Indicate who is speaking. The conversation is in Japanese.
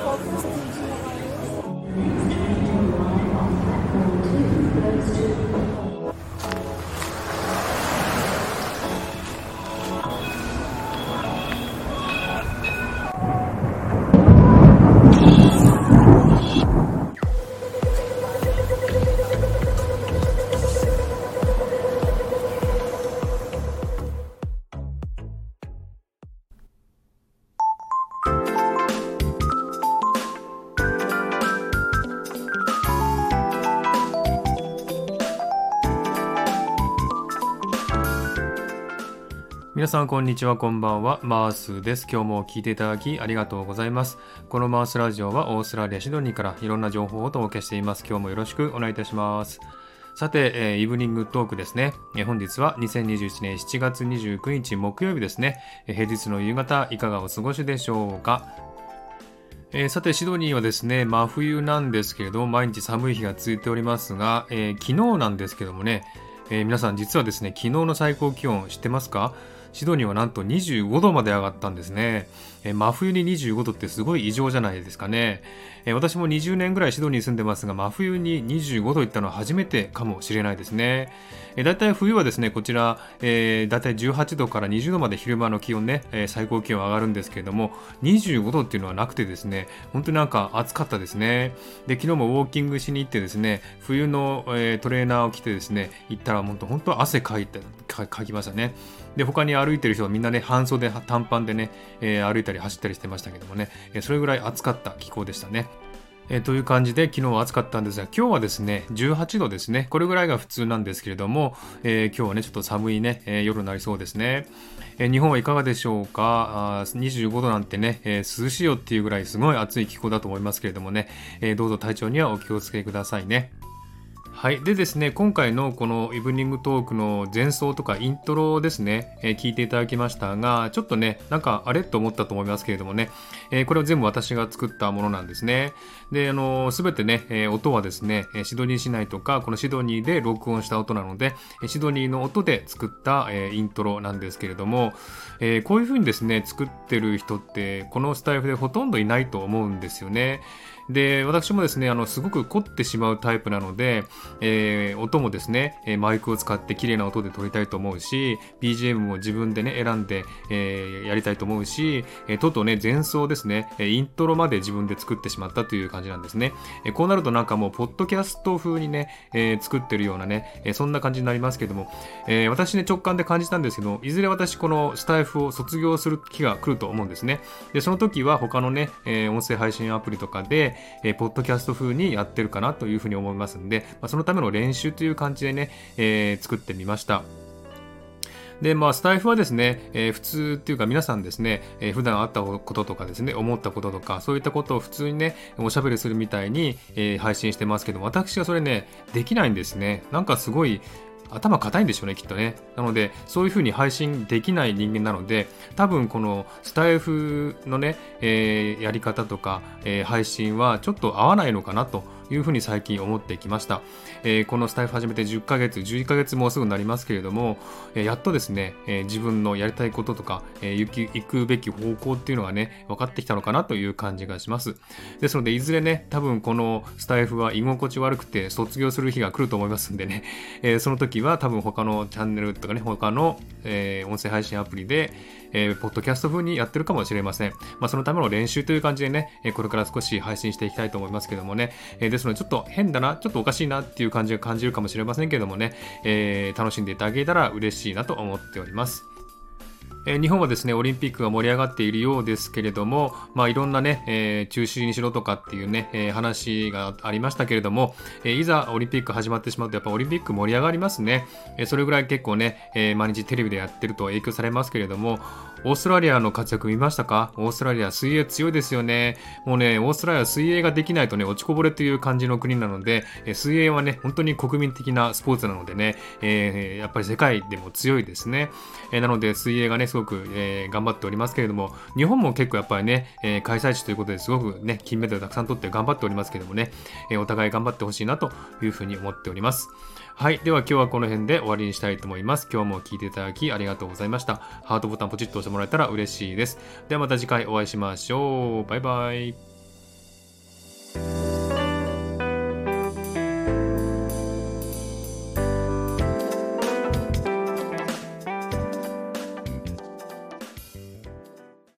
Speaker 1: focus.
Speaker 2: 皆さんこんにちはこんばんは。マースです。今日も聞いていただきありがとうございます。このマースラジオはオーストラリアシドニーからいろんな情報をお届けしています。今日もよろしくお願いいたします。さて、えーイブニングトークですね、えー本日は2021年7月29日木曜日ですね、えー平日の夕方いかがお過ごしでしょうか。えーさて、シドニーはですね、真冬なんですけれども、毎日寒い日が続いておりますが、えー昨日なんですけどもね、えー皆さん実はですね、昨日の最高気温知ってますか？シドニーはなんと25度まで上がったんですね。え真冬に25度ってすごい異常じゃないですかね。え私も20年ぐらいシドニーに住んでますが、真冬に25度いったのは初めてかもしれないですね。えー、だいたい冬はですね、こちら、えー、だいたい18度から20度まで昼間の気温ね、え最高気温上がるんですけれども、25度っていうのはなくてですね、本当になんか暑かったですね。で、昨日もウォーキングしに行ってですね、冬の、えトレーナーを着てですね、行ったら本当、本当汗かいて、かかきましたね。で、他に歩いてる人はみんなね、半袖、短パンでね、えー歩いたり走ったりしてましたけどもね、えそれぐらい暑かった気候でしたね。えーという感じで昨日は暑かったんですが今日はですね18度ですね。これぐらいが普通なんですけれども、えー今日はねちょっと寒いね、えー夜になりそうですね、えー日本はいかがでしょうか？あ25度なんてね、えー涼しいよっていうぐらいすごい暑い気候だと思いますけれどもね、えーどうぞ体調にはお気をつけくださいね。はい。でですね、今回のこのイブニングトークの前奏とかイントロですね、えー聞いていただきましたが、ちょっとね、なんかあれと思ったと思いますけれどもね、えーこれは全部私が作ったものなんですね。で、あのすべてね、え音はですね、シドニー市内とか、このシドニーで録音した音なので、シドニーの音で作った、えイントロなんですけれども、えこういう風にですね、作ってる人って、このスタイフでほとんどいないと思うんですよね。で、私もですね、あの、すごく凝ってしまうタイプなので、えー音もですね、えマイクを使って綺麗な音で撮りたいと思うし、BGM も自分でね、選んで、えーやりたいと思うし、えーとうとうね、前奏ですね、イントロまで自分で作ってしまったという感じなんですね。えーこうなるとなんかもう、ポッドキャスト風にね、えー作ってるようなね、えそんな感じになりますけども、えー私ね、直感で感じたんですけど、いずれ私このスタイフを卒業する日が来ると思うんですね。で、その時は他のね、えー音声配信アプリとかで、えーポッドキャスト風にやってるかなというふうに思いますんで、まあ、そのための練習という感じでね、えー作ってみました。で、まあ、スタイフはですね、えー普通っていうか皆さんですね、えー普段あったこととかですね、思ったこととか、そういったことを普通にね、おしゃべりするみたいに、えー配信してますけど、私はそれね、できないんですね。なんかすごい、頭固いんでしょうね、きっとね。なので、そういう風に配信できない人間なので、多分このスタイフのね、えーやり方とか、えー配信はちょっと合わないのかなというふうに最近思ってきました。えーこのスタイフ始めて10ヶ月、11ヶ月もうすぐになりますけれども、えーやっとですね、えー自分のやりたいこととか、えー行き行くべき方向っていうのがね、分かってきたのかなという感じがします。ですので、いずれね、多分このスタイフは居心地悪くて卒業する日が来ると思いますんでね、えその時は多分他のチャンネルとかね、他の、えー音声配信アプリで、えーポッドキャスト風にやってるかもしれません。まあ、そのための練習という感じでね、えこれから少し配信していきたいと思いますけどもね、えですのでちょっと変だな、ちょっとおかしいなっていう感じが感じるかもしれませんけどもね、え楽しんでいただけたら嬉しいなと思っております。え日本はですね、オリンピックが盛り上がっているようですけれども、まあいろんなね、えー中止にしろとかっていうね、えー話がありましたけれども、えーいざオリンピック始まってしまうと、やっぱオリンピック盛り上がりますね。えそれぐらい結構ね、え毎日テレビでやってると影響されますけれども、オーストラリアの活躍見ましたか？オーストラリア水泳強いですよね。もうね、オーストラリア水泳ができないとね、落ちこぼれという感じの国なので、え水泳はね、本当に国民的なスポーツなのでね、えーやっぱり世界でも強いですね。えーなので水泳がね、すごく、えー頑張っておりますけれども、日本も結構やっぱりね、え開催地ということですごくね、金メダルたくさん取って頑張っておりますけれどもね、えお互い頑張ってほしいなというふうに思っております。はい。では今日はこの辺で終わりにしたいと思います。今日も聴いていただきありがとうございました。ハートボタンポチッと押してもらえたら嬉しいです。ではまた次回お会いしましょう。バイバイ。